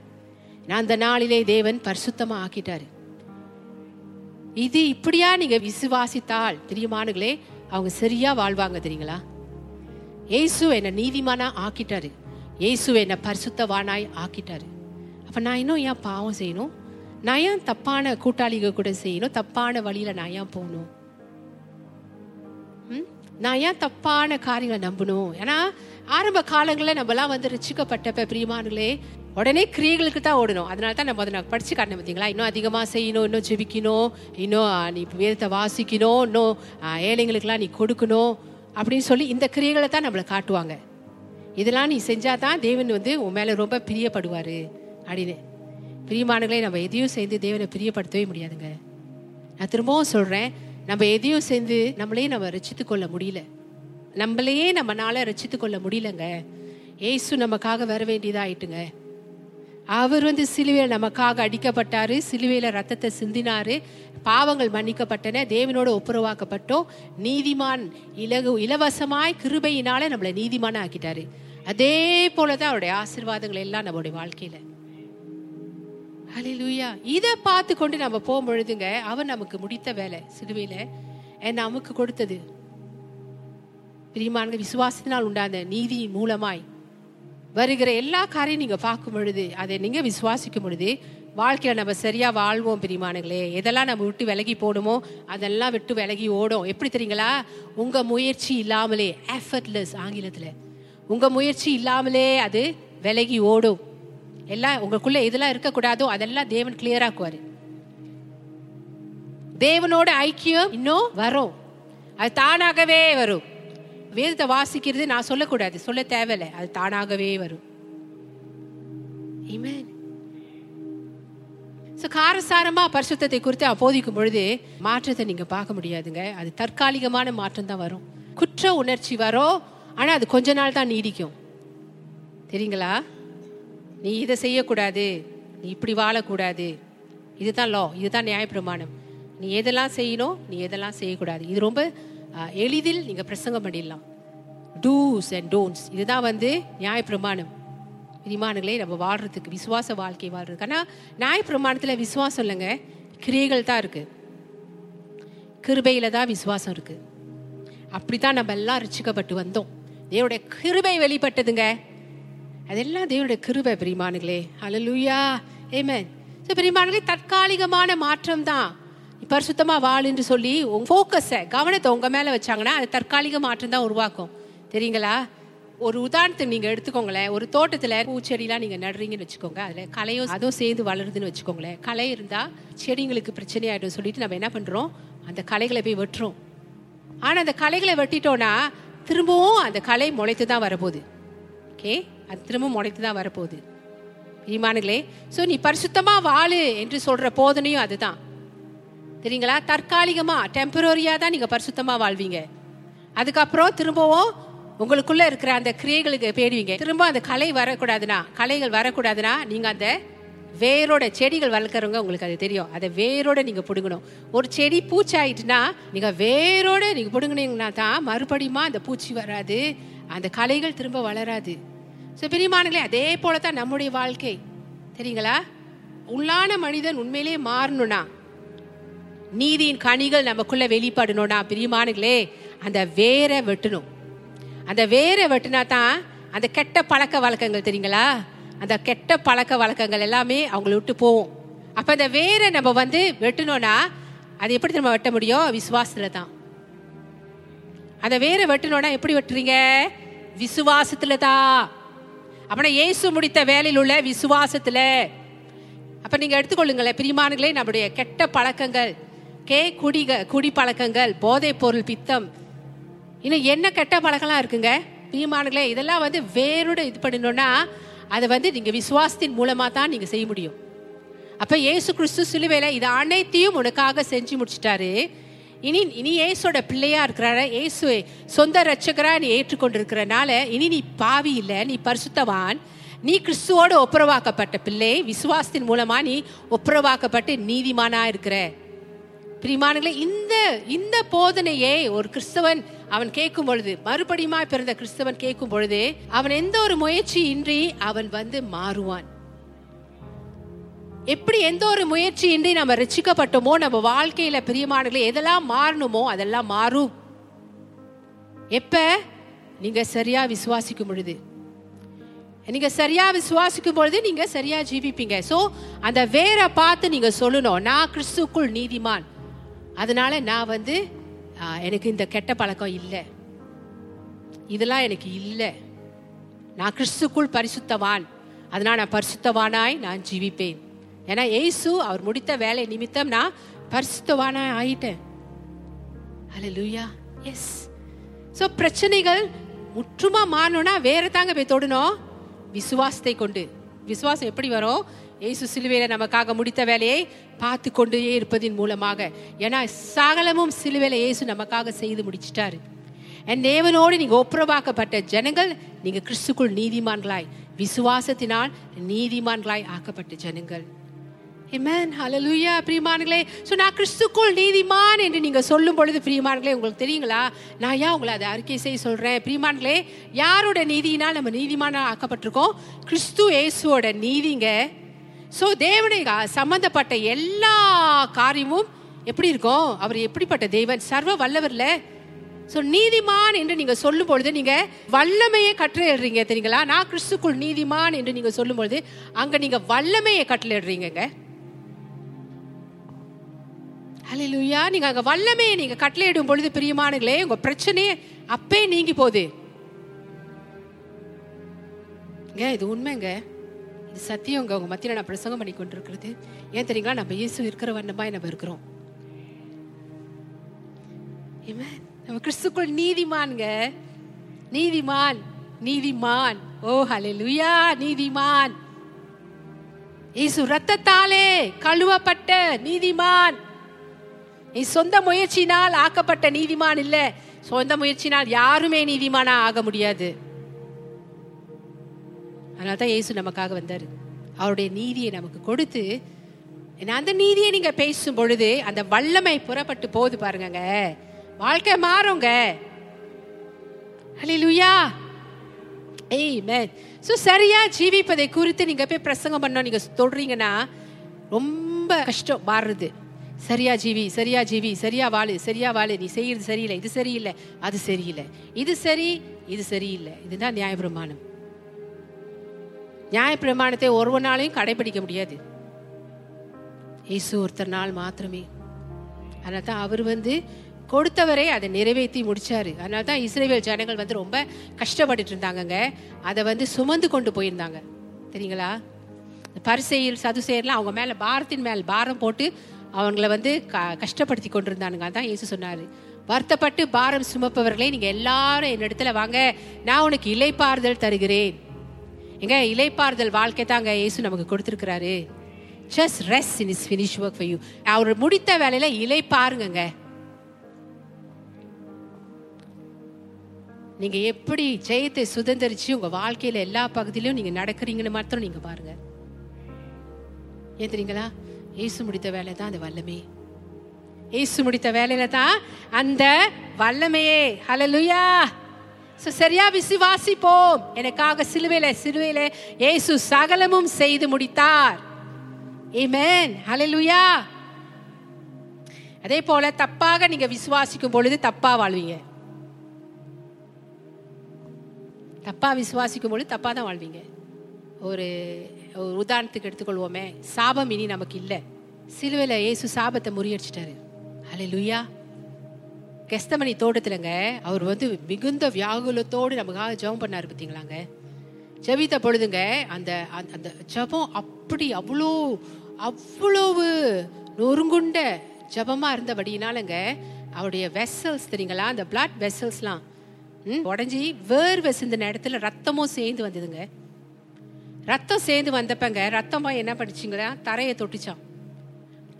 ஏன்னா அந்த நாளிலே தேவன் பரிசுத்தமா ஆக்கிட்டாரு. இது இப்படியா நீங்க விசுவாசித்தால் பிரியமானுகளே அவங்க சரியா வாழ்வாங்க தெரியுங்களா? ஏசு என்னை நீதிமானா ஆக்கிட்டாரு. ஏசு என்னை பரிசுத்தவானாய் ஆக்கிட்டாரு. அப்போ நான் இன்னும் ஏன் பாவம் செய்யணும்? நான் ஏன் தப்பான கூட்டாளிக கூட செய்யணும்? தப்பான வழியில் நான் ஏன் போகணும்? ம்? நான் ஏன் தப்பான காரியங்களை நம்பணும்? ஏன்னா ஆரம்ப காலங்களில் நம்மலாம் வந்து ரசிக்கப்பட்டப்ப பிரியமானங்களே உடனே கிரியைகளுக்கு தான் ஓடணும். அதனால தான் நம்ம அதை நான் படிச்சு காட்டினேன் பார்த்தீங்களா இன்னும் அதிகமாக செய்யணும் இன்னும் ஜெபிக்கணும் இன்னும் நீ வேதத்தை வாசிக்கணும் இன்னும் ஏழைங்களுக்கெல்லாம் நீ கொடுக்கணும் அப்படின்னு சொல்லி இந்த கிரியைகளை தான் நம்மளை காட்டுவாங்க. இதெல்லாம் நீ செஞ்சாதான் தேவன் வந்து உன் மேலே ரொம்ப பிரியப்படுவார். அப்படின்னு பிரியமானங்களே நம்ம எதையும் சேர்ந்து தேவனை பிரியப்படுத்தவே முடியாதுங்க. நான் திரும்பவும் சொல்கிறேன் நம்ம எதையும் சேர்ந்து நம்மளே நம்ம ரசித்து கொள்ள முடியல. நம்மளையே நம்மனால ரசித்து கொள்ள முடியலங்க. ஏசு நமக்காக வர வேண்டியதாயிட்டுங்க அவர் வந்து சிலுவையில் நமக்காக அடிக்கப்பட்டாரு சிலுவையில் ரத்தத்தை சிந்தினாரு பாவங்கள் மன்னிக்கப்பட்டன தேவனோட ஒப்புரவாக்கப்பட்டோம். நீதிமான் இலகு இலவசமாய் கிருபையினால நம்மளை நீதிமான ஆக்கிட்டாரு அதே போல தான் அவருடைய ஆசிர்வாதங்கள் எல்லாம் நம்மளுடைய வாழ்க்கையில். அலிலுயா இதை பார்த்து கொண்டு நம்ம போகும் பொழுதுங்க அவன் நமக்கு முடித்த வேலை. சிலுவையில் அஹ் நமக்கு கொடுத்தது? பிரியமான விசுவாசத்தினால் உண்டாந்த நீதி மூலமாய் வருகிற எல்லா காரையும் நீங்கள் பார்க்கும் பொழுது அதை நீங்கள் விசுவாசிக்கும் பொழுது வாழ்க்கையில் நம்ம சரியாக வாழ்வோம் பிரிமானங்களே எதெல்லாம் நம்ம விட்டு விலகி போடுமோ அதெல்லாம் விட்டு விலகி ஓடும். எப்படி தெரியுங்களா? உங்கள் முயற்சி இல்லாமலே எஃபர்ட்லெஸ் ஆங்கிலத்தில். உங்கள் முயற்சி இல்லாமலே அது விலகி ஓடும். எல்லாம் உங்களுக்குள்ள இதெல்லாம் இருக்கக்கூடாதோ அதெல்லாம் தேவன் கிளியர் ஆக்குவாரு. தேவனோட ஐக்கியம் இன்னும் வரும். அது தானாகவே வரும். வேதத்தை வாசிக்கிறது நான் சொல்லக்கூடாது. சொல்ல தேவையில்லை. அது தானாகவே வரும். ஸோ காரசாரமா பரிசுத்தத்தை குறித்து அப்போதிக்கும் பொழுது மாற்றத்தை நீங்க பார்க்க முடியாதுங்க. அது தற்காலிகமான மாற்றம் தான் வரும். குற்ற உணர்ச்சி வரும். ஆனா அது கொஞ்ச நாள் தான் நீடிக்கும். தெரியுங்களா? நீ இதை செய்யக்கூடாது நீ இப்படி வாழக்கூடாது. இதுதான் லா இதுதான் நியாயப்பிரமாணம். நீ எதெல்லாம் செய்யணும் நீ எதெல்லாம் செய்யக்கூடாது. இது ரொம்ப எளிதில் நீங்கள் பிரசங்கம் பண்ணிடலாம். டூஸ் அண்ட் டோன்ஸ் இதுதான் வந்து நியாயப்பிரமாணம். விதிமானங்களே நம்ம வாழ்கிறதுக்கு விசுவாச வாழ்க்கை வாழ்றதுக்கு. ஆனால் நியாயப்பிரமாணத்தில் விசுவாசம் இல்லைங்க. கிரியைகள் தான் இருக்குது கிருபையில் தான் விசுவாசம் இருக்குது அப்படி தான் நம்ம எல்லாம் ரிச்சிக்கப்பட்டு வந்தோம். என்னுடைய கிருபை வெளிப்பட்டதுங்க. அதெல்லாம் தேவனுடைய கிருபை பிரிமானுகளே அலலுயா ஏமேன் ஸோ பிரிமானுகளே தற்காலிகமான மாற்றம் தான் பரிசுத்தமா என்று சொல்லி உங்க ஃபோக்கஸை கவனத்தை உங்கள் மேலே வச்சாங்கன்னா அது தற்காலிக மாற்றம் தான் உருவாக்கும். தெரியுங்களா? ஒரு உதாரணத்தை நீங்கள் எடுத்துக்கோங்களேன். ஒரு தோட்டத்தில் பூச்செடிலாம் நீங்கள் நடுறீங்கன்னு வச்சுக்கோங்க. அதில் கலையும் அதுவும் சேர்ந்து வளருதுன்னு வச்சுக்கோங்களேன். களை இருந்தால் செடிங்களுக்கு பிரச்சனை ஆயிடும் சொல்லிட்டு நம்ம என்ன பண்ணுறோம் அந்த களைகளை போய் வெட்டுறோம். ஆனால் அந்த களைகளை வெட்டிட்டோன்னா திரும்பவும் அந்த களை முளைத்து தான் வரப்போகுது. ஓகே அது திரும்பவும் முளைத்து தான் வரப்போகுது. பிரிமானுங்களே ஸோ நீ பரிசுத்தமாக வாழு என்று சொல்கிற போதனையும் அதுதான். தெரியுங்களா? தற்காலிகமாக டெம்பரரியாக தான் நீங்கள் பரிசுத்தமாக வாழ்வீங்க. அதுக்கப்புறம் திரும்பவும் உங்களுக்குள்ளே இருக்கிற அந்த கிரியைகளுக்கு போயிடுவீங்க திரும்ப அந்த கலை வரக்கூடாதுன்னா கலைகள் வரக்கூடாதுன்னா நீங்கள் அந்த வேரோட செடிகள் வளர்க்குறவங்க உங்களுக்கு அது தெரியும். அதை வேரோட நீங்கள் பிடுங்கணும். ஒரு செடி பூச்சி ஆயிட்டுனா நீங்கள் வேரோட நீங்கள் பிடுங்கினீங்கன்னா தான் மறுபடியுமா அந்த பூச்சி வராது அந்த கலைகள் திரும்ப வளராது. ஸோ பிரியமானங்களே அதே போல தான் நம்முடைய வாழ்க்கை. தெரியுங்களா? உள்ளான மனிதன் உண்மையிலேயே மாறணும்னா நீதியின் கனிகள் நமக்குள்ள வெளிப்படணும்னா பிரியமானுங்களே அந்த வேரை வெட்டணும். அந்த வேரை வெட்டினா தான் அந்த கெட்ட பழக்க வழக்கங்கள் தெரியுங்களா? அந்த கெட்ட பழக்க வழக்கங்கள் எல்லாமே அவங்கள விட்டு போகும். அப்ப அந்த வேரை நம்ம வந்து வெட்டணும்னா அது எப்படி நம்ம வெட்ட முடியும்? விசுவாசத்துல தான் அந்த வேரை வெட்டணும்னா எப்படி வெட்டுறீங்க? விசுவாசத்துல தான் அப்படின்னா இயேசு முடித்த வேலையில் உள்ள விசுவாசத்துல. அப்ப நீங்க எடுத்துக்கொள்ளுங்களேன் பிரிமானுங்களே நம்முடைய கெட்ட பழக்கங்கள் கே குடிக குடி பழக்கங்கள் போதைப் பொருள் பித்தம். இன்னும் என்ன கெட்ட பழக்கம்லாம் இருக்குங்க? பிரியமானுங்களே இதெல்லாம் வந்து வேரோட இது பண்ணணும்னா அதை வந்து நீங்க விசுவாசத்தின் மூலமா தான் நீங்க செய்ய முடியும். அப்ப இயேசு கிறிஸ்து சிலுவையில இது அனைத்தையும் உனக்காக செஞ்சு முடிச்சிட்டாரு. இனி இனி ஏசோட பிள்ளையா இருக்கிறார. இயேசு சொந்த ரட்சகரா நீ ஏற்றுக்கொண்டிருக்கிறனால இனி நீ பாவி இல்ல நீ பரிசுத்தவான். நீ கிறிஸ்துவோடு ஒப்புரவாக்கப்பட்ட பிள்ளை விசுவாசத்தின் மூலமா நீ ஒப்புரவாக்கப்பட்டு நீதிமானா இருக்கிற. பிரிமானங்களே இந்த இந்த போதனையே ஒரு கிறிஸ்தவன் அவன் கேட்கும் பொழுது மறுபடியுமா பிறந்த கிறிஸ்தவன் கேட்கும் பொழுது அவன் எந்த ஒரு முயற்சி இன்றி அவன் வந்து மாறுவான். எப்படி எந்த ஒரு முயற்சியின்றி நம்ம ரசிக்கப்பட்டோமோ நம்ம வாழ்க்கையில பிரியமானங்களே எதெல்லாம் மாறணுமோ அதெல்லாம் மாறும். எப்ப? நீங்க சரியா விசுவாசிக்கும் பொழுது. நீங்க சரியா விசுவாசிக்கும் பொழுது நீங்க சரியா ஜீவிப்பீங்க. சோ அந்த வேற பார்த்து நீங்க சொல்லணும். நான் கிறிஸ்துக்குள் நீதிமான். அதனால நான் வந்து எனக்கு இந்த கெட்ட பழக்கம் இல்லை. இதெல்லாம் எனக்கு இல்லை. நான் கிறிஸ்துக்குள் பரிசுத்தவான். அதனால் நான் பரிசுத்தவானாய் நான் ஜீவிப்பேன். ஏன்னா ஏசு அவர் முடித்த வேலை நிமித்தம் நான் பரிசுத்தவான ஆயிட்டேன். ஹalleluya எஸ் ஸோ பிரச்சனைகள் முற்றுமா மாறணும்னா வேற தாங்க போய் தொடணும் விசுவாசத்தை கொண்டு. விசுவாசம் எப்படி வரும்? ஏசு சிலுவையில நமக்காக முடித்த வேலையை பார்த்து கொண்டே இருப்பதின் மூலமாக. ஏன்னா சகலமும் சிலுவையில ஏசு நமக்காக செய்து முடிச்சிட்டாரு. என் தேவனோடு நீங்க ஒப்புரவாக்கப்பட்ட ஜனங்கள் நீங்க கிறிஸ்துக்குள் நீதிமான்களாய். விசுவாசத்தினால் நீதிமான்களாய் ஆக்கப்பட்ட ஜனங்கள். எமேன் ஹலலுயா பிரியமானங்களே ஸோ நான் கிறிஸ்துக்குள் நீதிமான் என்று நீங்கள் சொல்லும் பொழுது பிரியமானங்களே உங்களுக்கு தெரியுங்களா? நான் ஏன் உங்களை அதை அறிக்கை செய்ய சொல்கிறேன் பிரியமானங்களே யாரோட நீதியினால் நம்ம நீதிமான ஆக்கப்பட்டிருக்கோம் கிறிஸ்து இயேசுவோட நீதிங்க. ஸோ தேவனை சம்மந்தப்பட்ட எல்லா காரியமும் எப்படி இருக்கும்? அவர் எப்படிப்பட்ட தேவன்? சர்வ வல்லவர்ல. ஸோ நீதிமான் என்று நீங்க சொல்லும் பொழுது நீங்க வல்லமையை கட்டளையிடுறீங்க தெரியுங்களா? நான் கிறிஸ்துக்குள் நீதிமான் என்று நீங்க சொல்லும் பொழுது அங்க நீங்க வல்லமையை கட்டளையிடுறீங்க அலையிலுயா நீங்க அங்க வல்லமே நீங்க கட்டளையிடும் பொழுது பிரியமானங்களே உங்க பிரச்சனையே அப்பே நீங்கி போகுது. ஏன் இது உண்மைங்க? இது சத்தியங்க உங்க மத்தியில நான் பிரசங்கம் பண்ணி கொண்டிருக்கிறது. ஏன் தெரியுங்களா? நம்ம இயேசு இருக்கிற வண்ணமாய் நம்ம இருக்கிறோம். நம்ம கிறிஸ்துக்குள் நீதிமான்ங்க. நீதிமான் நீதிமான். ஓ ஹலே லுயா நீதிமான். இயேசு ரத்தத்தாலே கழுவப்பட்ட நீதிமான். நீ சொந்த முயற்சியினால் ஆக்கப்பட்ட நீதிமான் இல்ல. சொந்த முயற்சினால் யாருமே நீதிமானா ஆக முடியாது. அதனால தான் இயேசு நமக்காக வந்தார். அவருடைய நீதியை நமக்கு கொடுத்து ஏன்னா அந்த நீதியை நீங்க பேசும் பொழுது அந்த வல்லமை புறப்பட்டு போகுது பாருங்க வாழ்க்கை மாறுங்க. ஹalleluya ஆமென் ஸோ சரியா ஜீவிப்பதை குறித்து நீங்க போய் பிரசங்கம் பண்ணோம் நீங்க சொல்றீங்கன்னா ரொம்ப கஷ்டம் மாறுறது சரியா ஜீவி சரியா ஜீவி சரியா வாழு சரியா வாழு நீ செய்யறது சரியில்லை இது சரியில்லை அது சரியில்லை. இது சரி இது சரியில்லை. இதுதான் நியாயப்பிரமாணம். நியாயப்பிரமாணத்தை ஒருவனாலையும் கடைபிடிக்க முடியாது. இயேசு ஒருத்தர் நாள் மாத்திரமே. அதனால தான் அவர் வந்து கொடுத்தவரை அதை நிறைவேற்றி முடிச்சாரு. அதனால தான் இஸ்ரேல் ஜனங்கள் வந்து ரொம்ப கஷ்டப்பட்டுட்டு இருந்தாங்கங்க. அதை வந்து சுமந்து கொண்டு போயிருந்தாங்க. தெரியுங்களா? பரிசெயல் சதுசெயர்லாம் அவங்க மேல பாரத்தின் மேல் பாரம் போட்டு அவங்கள வந்து க- கஷ்டப்படுத்தி கொண்டிருந்தானுங்க. அதான் இயேசு சொன்னார். வருத்தப்பட்டு பாரம் சுமப்பவர்களே நீங்கள் எல்லாரும் என்னிடத்துல வாங்க. நான் உனக்கு இலைப்பாறுதல் தருகிறேன். எங்க இலைப்பாறுதல் வாழ்க்கை தாங்க இயேசு நமக்கு கொடுத்துருக்கிறாரு. Just rest in his finish work for you அவர் முடித்த வேலையில் இலை பாருங்கங்க நீங்க எப்படி ஜெயத்தை சுதந்திரிச்சு உங்க வாழ்க்கையில எல்லா பகுதியிலும் நீங்க நடக்கிறீங்கன்னு மாத்திரம் நீங்க பாருங்க. ஏன் தெரியுங்களா? இயேசு முடித்த வேலை தான் அந்த வல்லமே. இயேசு முடித்த வேலையில தான் அந்த வல்லமையே. ஹலலுயா சோ சரியா விசுவாசிப்போம். எனக்காக சிலுவையில சிலுவையில இயேசு சகலமும் செய்து முடித்தார். ஆமென் ஹalleluya அதே போல தப்பாக நீங்க விசுவாசிக்கும் பொழுது தப்பா வாழ்வீங்க. தப்பா விசுவாசிக்கும் பொழுது தப்பா தான் வாழ்வீங்க. ஒரு ஒரு உதாரணத்துக்கு எடுத்துக்கொள்வோமே. சாபம் இனி நமக்கு இல்லை. சிலுவையில் இயேசு சாபத்தை முறியடிச்சிட்டாரு. அலே லுய்யா கெஸ்தமணி தோட்டத்துலங்க அவர் வந்து மிகுந்த வியாகுலத்தோடு நமக்காக ஜெபம் பண்ணார் பார்த்தீங்களாங்க. ஜெபித்த பொழுதுங்க அந்த அந்த- அந்த ஜெபம் அப்படி அவ்வளோ அவ்வளவு நொறுங்குண்ட ஜபமாக இருந்தபடினாலங்க அவருடைய வெசல்ஸ் தெரியுங்களா அந்த பிளட் வெசல்ஸ்லாம் உடஞ்சி வேர்வை சிந்தின இடத்துல ரத்தமும் சேர்ந்து வந்ததுங்க. ரத்தம் சேர்ந்து வந்தப்பங்க ரத்தமா என்ன படிச்சிங்கன்னா தரையை தொட்டுச்சான்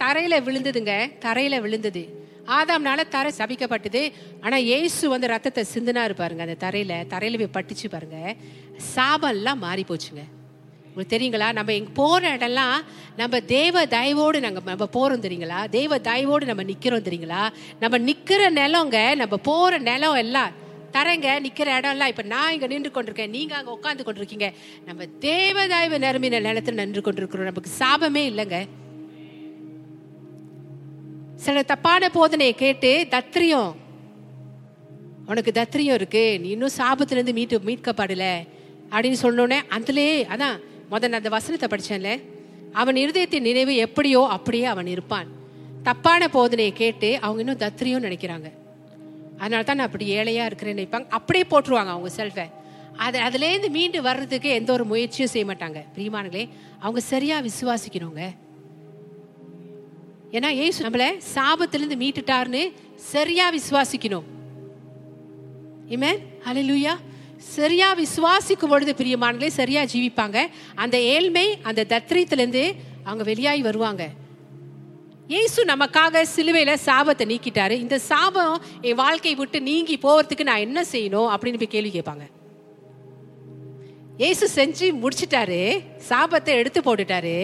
தரையில விழுந்ததுங்க தரையில விழுந்தது. ஆதாம்னால தரை சபிக்கப்பட்டது. ஆனா ஏசு வந்து ரத்தத்தை சிந்தினாரு பாருங்க அந்த தரையில. தரையில போய் பட்டுச்சு பாருங்க. சாபம்லாம் மாறி போச்சுங்க உங்களுக்கு தெரியுங்களா? நம்ம எங்க போற இடம்லாம் நம்ம தேவ தயவோடு நாங்க நம்ம போறோம் தெரியுங்களா? தெய்வ தயவோடு நம்ம நிக்கிறோம் தெரியுங்களா? நம்ம நிக்கிற நிலங்க நம்ம போற நிலம் எல்லாம் தரங்க நிக்கிற இடம்லாம். இப்போ இப்ப நான் இங்க நின்று கொண்டிருக்கேன். நீங்க அங்க உட்காந்து கொண்டிருக்கீங்க. நம்ம தேவ நிரம்பின நிலத்துல நின்று கொண்டிருக்கிறோம். நமக்கு சாபமே இல்லைங்க. சில தப்பான போதனையை கேட்டு தத்ரியம் உனக்கு தத்ரியம் இருக்கு. நீ இன்னும் சாபத்திலிருந்து மீட்டு மீட்கப்படல. அப்படின்னு சொன்னோடனே அதுலேயே அதான் முதல்ல அந்த வசனத்தை படிச்சேன்ல. அவன் இருதயத்தின் நினைவு எப்படியோ அப்படியே அவன் இருப்பான். தப்பான போதனையை கேட்டு அவங்க இன்னும் தத்திரியம் நினைக்கிறாங்க. அதனால தான் நான் அப்படி ஏழையா இருக்கிறேன்னு நினைப்பாங்க. அப்படியே போட்டுருவாங்க அவங்க செல்ஃபை அது அதுலேருந்து மீண்டு வர்றதுக்கு எந்த ஒரு முயற்சியும் செய்ய மாட்டாங்க. பிரியமானங்களே அவங்க சரியா விசுவாசிக்கணுங்க. ஏன்னா ஏசு நம்மள சாபத்திலிருந்து மீட்டுட்டாருன்னு சரியா விசுவாசிக்கணும். இமேன் லூயா சரியா விசுவாசிக்கும் பொழுது பிரியமானங்களே சரியா ஜீவிப்பாங்க. அந்த ஏழ்மை அந்த தத்ரீத்திலேருந்து அவங்க வெளியாகி வருவாங்க. இயேசு நமக்காக சிலுவையில சாபத்தை நீக்கிட்டாரு. இந்த சாபம் என் வாழ்க்கையை விட்டு நீங்கி போகிறதுக்கு நான் என்ன செய்யணும் அப்படின்னு போய் கேள்வி கேட்பாங்க. இயேசு செஞ்சு முடிச்சிட்டாரு. சாபத்தை எடுத்து போட்டுட்டாரு.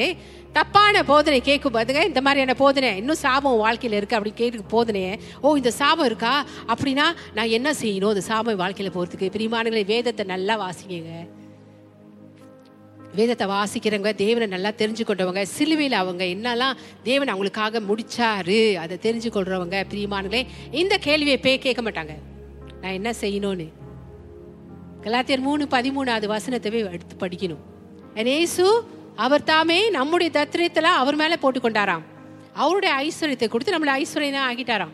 தப்பான போதனை கேட்கும் போதுங்க இந்த மாதிரியான போதனை இன்னும் சாபம் வாழ்க்கையில் வாழ்க்கையில இருக்கு கேட்டு கேட்கும் போதனையே ஓ இந்த சாபம் இருக்கா? அப்படின்னா நான் என்ன செய்யணும்? இந்த சாபம் வாழ்க்கையில் வாழ்க்கையில போறதுக்கு. பிரிமானங்களை வேதத்தை நல்லா வாசிங்க. வேதத்தை வாசிக்கிறவங்க தேவனை நல்லா தெரிஞ்சு கொண்டவங்க சிலுவையில் அவங்க என்னெல்லாம் தேவன் அவங்களுக்காக முடிச்சாரு அதை தெரிஞ்சு கொள்றவங்க பிரியமானங்களே இந்த கேள்வியை பே கேட்க மாட்டாங்க. நான் என்ன செய்யணும்னு? கலாத்தியர் மூணு பதிமூணாவது வசனத்தை போய் எடுத்து படிக்கணும். ஏசு அவர் தாமே நம்முடைய தத்திரத்தில் அவர் மேலே போட்டு கொண்டாராம் அவருடைய ஐஸ்வர்யத்தை கொடுத்து நம்மளை ஐஸ்வர்யம் ஆகிட்டாராம்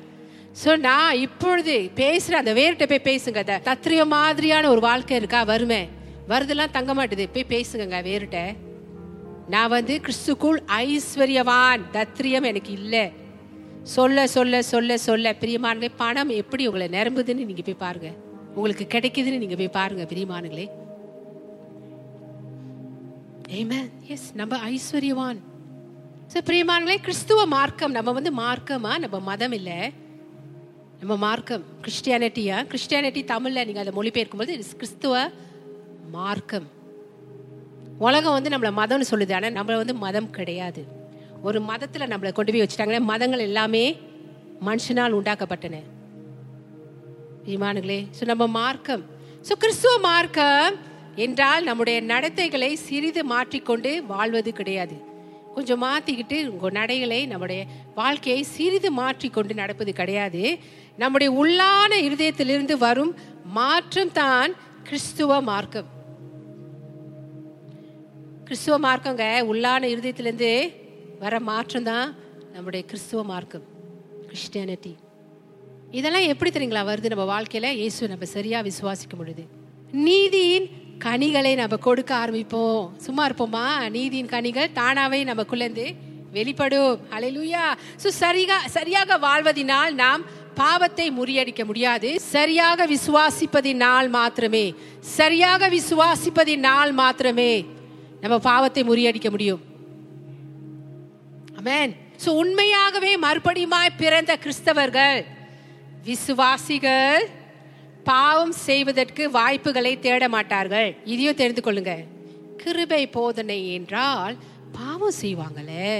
ஸோ நான் இப்பொழுது பேசுகிற அந்த வேர்கிட்ட போய் பேசுங்க. தத்திரிய மாதிரியான ஒரு வாழ்க்கை இருக்கா? வருமே. வருதெல்லாம் தங்க மாட்டுது போய் பேசுங்க வேறுட்ட. நான் வந்து கிறிஸ்துக்குள் ஐஸ்வர்யவான் தத்ரியம் எனக்கு இல்லை. சொல்ல சொல்ல சொல்ல சொல்ல பிரியமானங்களே பணம் எப்படி உங்களை நிரம்புதுன்னு நீங்க போய் பாருங்க. உங்களுக்கு கிடைக்குதுன்னு நீங்க போய் பாருங்க பிரியமானங்களே Amen. எஸ் நம்ம ஐஸ்வர்யவான். ஸோ பிரியமானங்களே கிறிஸ்துவ மார்க்கம் நம்ம வந்து மார்க்கமா நம்ம மதம் இல்லை. நம்ம மார்க்கம் கிறிஸ்டியானிட்டியா கிறிஸ்டியானிட்டி தமிழில் நீங்கள் அதை மொழிபெயர்க்கும் போது கிறிஸ்துவ மார்க்கம். உலகம் வந்து நம்மளை மதம்னு சொல்லுது ஆனால் நம்மளை வந்து மதம் கிடையாது. ஒரு மதத்தில் நம்மளை கொண்டு போய் வச்சுட்டாங்கன்னா மதங்கள் எல்லாமே மனுஷனால் உண்டாக்கப்பட்டன. விமானங்களே ஸோ நம்ம மார்க்கம். ஸோ கிறிஸ்துவ மார்க்கம் என்றால் நம்முடைய நடத்தைகளை சிறிது மாற்றிக்கொண்டு வாழ்வது கிடையாது. கொஞ்சம் மாற்றிக்கிட்டு உங்கள் நடைகளை நம்முடைய வாழ்க்கையை சிறிது மாற்றிக்கொண்டு நடப்பது கிடையாது. நம்முடைய உள்ளான இருதயத்திலிருந்து வரும் மாற்றம் தான் கிறிஸ்துவ மார்க்கம். கிறிஸ்துவ மார்க்கங்க உள்ளான இருதயத்திலேருந்து வர மாற்றம் தான் நம்முடைய கிறிஸ்துவ மார்க்கம் கிறிஸ்டியானிட்டி இதெல்லாம் எப்படி தெரியுங்களா வருது நம்ம வாழ்க்கையில? இயேசு நம்ம சரியா விசுவாசிக்க முடியுது நீதியின் கனிகளை நம்ம கொடுக்க ஆரம்பிப்போம். சும்மா இருப்போமா? நீதியின் கனிகள் தானாவே நமக்குள்ளேருந்து வெளிப்படும். அலையிலூயா ஸோ சரியா சரியாக வாழ்வதினால் நாம் பாவத்தை முறியடிக்க முடியாது. சரியாக விசுவாசிப்பதினால் மாத்திரமே. சரியாக விசுவாசிப்பதினால் மாத்திரமே. நம்ம பாவத்தை முறியடிக்க முடியும். அமேன் ஸோ உண்மையாகவே மறுபடியுமாய் பிறந்த கிறிஸ்தவர்கள் விசுவாசிகள் பாவம் செய்வதற்கு வாய்ப்புகளை தேட மாட்டார்கள். இதையும் தெரிந்து கொள்ளுங்க. கிருபை போதனை என்றால் பாவம் செய்வாங்களே.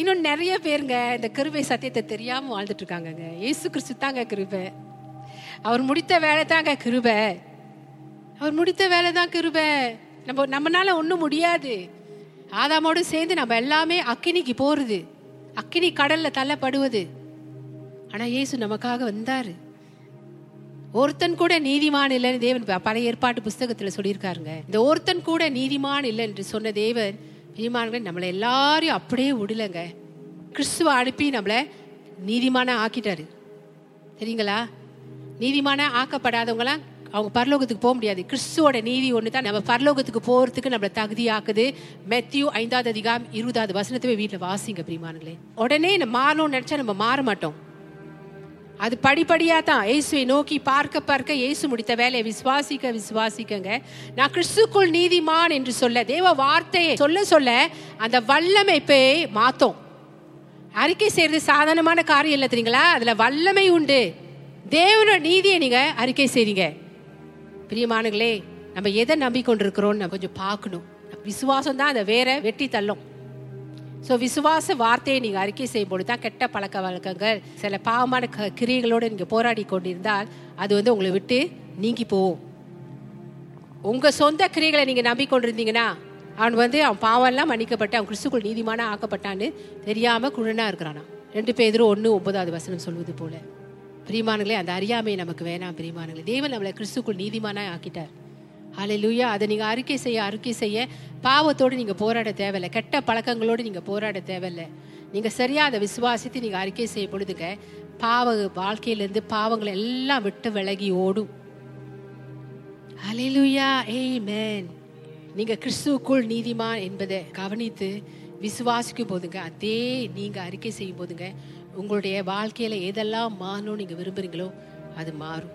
இன்னும் நிறைய பேருங்க இந்த கிருபை சத்தியத்தை தெரியாம வாழ்ந்துட்டு இருக்காங்கங்க இயேசு கிறிஸ்து தாங்க கிருபை. அவர் முடித்த வேலை தாங்க கிருபை. அவர் முடித்த வேலை தான் கிருபை. நம்ம நம்மனால ஒன்றும் முடியாது. ஆதாமோடு சேர்ந்து நம்ம எல்லாமே அக்கினிக்கு போறது. அக்கினி கடல்ல தள்ளப்படுவது. ஆனா இயேசு நமக்காக வந்தாரு. ஒருத்தன் கூட நீதிமான் இல்லைன்னு தேவன் பழைய ஏற்பாட்டு புஸ்தகத்துல சொல்லியிருக்காருங்க. இந்த ஒருத்தன் கூட நீதிமான் இல்லை என்று சொன்ன தேவன் நீதிமான்கள் நம்மளை எல்லாரையும் அப்படியே விடலங்க. கிறிஸ்துவ அனுப்பி நம்மளை நீதிமான ஆக்கிட்டாரு. சரிங்களா நீதிமான ஆக்கப்படாதவங்களாம் அவங்க பரலோகத்துக்கு போக முடியாது. கிறிஸ்துவோட நீதி ஒன்று தான் நம்ம பரலோகத்துக்கு போகிறதுக்கு நம்மளை தகுதியாக்குது. மெத்தியூ ஐந்தாவது அதிகாரம் இருபதாவது வசனத்தை வீட்டில் வாசிங்க பிரிமானங்களே உடனே நம்ம மாறணும்னு நினச்சா நம்ம மாற மாட்டோம். அது படிப்படியா தான் இயேசுவை நோக்கி பார்க்க பார்க்க இயேசு முடித்த வேலையை விசுவாசிக்க விசுவாசிக்கங்க. நான் கிறிஸ்துக்குள் நீதிமான் என்று சொல்ல தேவ வார்த்தையை சொல்ல சொல்ல அந்த வல்லமை போய் மாத்தோம். அறிக்கை செய்யறது சாதாரணமான காரியம் இல்லை தெரியுங்களா? அதுல வல்லமை உண்டு. தேவனோட நீதியை நீங்க அறிக்கை செய்றீங்க. பிரியமானங்களே நம்ம எதை நம்பிக்கொண்டிருக்கிறோம் நம்ம கொஞ்சம் பார்க்கணும். விசுவாசம் தான் அதை வேற வெட்டி தள்ளும். ஸோ விசுவாச வார்த்தையை நீங்கள் அறிக்கை செய்யும் பொழுது தான் கெட்ட பழக்க வழக்கங்கள் சில பாவமான க கிரியைகளோடு நீங்கள் போராடி கொண்டிருந்தால் அது வந்து உங்களை விட்டு நீங்கி போகும். உங்கள் சொந்த கிரியைகளை நீங்கள் நம்பிக்கொண்டிருந்தீங்கன்னா அவன் வந்து அவன் பாவம்லாம் மன்னிக்கப்பட்டு அவன் கிறிஸ்துக்குள் நீதிமான ஆக்கப்பட்டான்னு தெரியாமல் குழனாக இருக்கிறானா ரெண்டு பேரும் ஒன்று ஒன்பதாவது வசனம் சொல்வது போல. பிரிமானங்களே அந்த அறியாமை நமக்கு வேணாம் பிரிமானங்களே தேவன் நம்மளை கிறிஸ்துக்குள் நீதிமானாக ஆக்கிட்டார். ஹalleluya அதை நீங்கள் அறிக்கை செய்ய அறிக்கை செய்ய பாவத்தோடு நீங்கள் போராட தேவையில்லை. கெட்ட பழக்கங்களோடு நீங்கள் போராட தேவையில்லை. நீங்கள் சரியாக அதை விசுவாசித்து நீங்கள் அறிக்கை செய்ய பொழுதுங்க பாவ வாழ்க்கையிலேருந்து பாவங்களை எல்லாம் விட்டு விலகி ஓடும். அலையிலுயா ஏய் மேன் நீங்கள் கிறிஸ்துவுக்குள் நீதிமான் என்பதை கவனித்து விசுவாசிக்கும் போதுங்க அதே நீங்கள் அறிக்கை செய்யும் போதுங்க உங்களுடைய வாழ்க்கையில் எதெல்லாம் மாறணும்னு நீங்கள் விரும்புகிறீங்களோ அது மாறும்.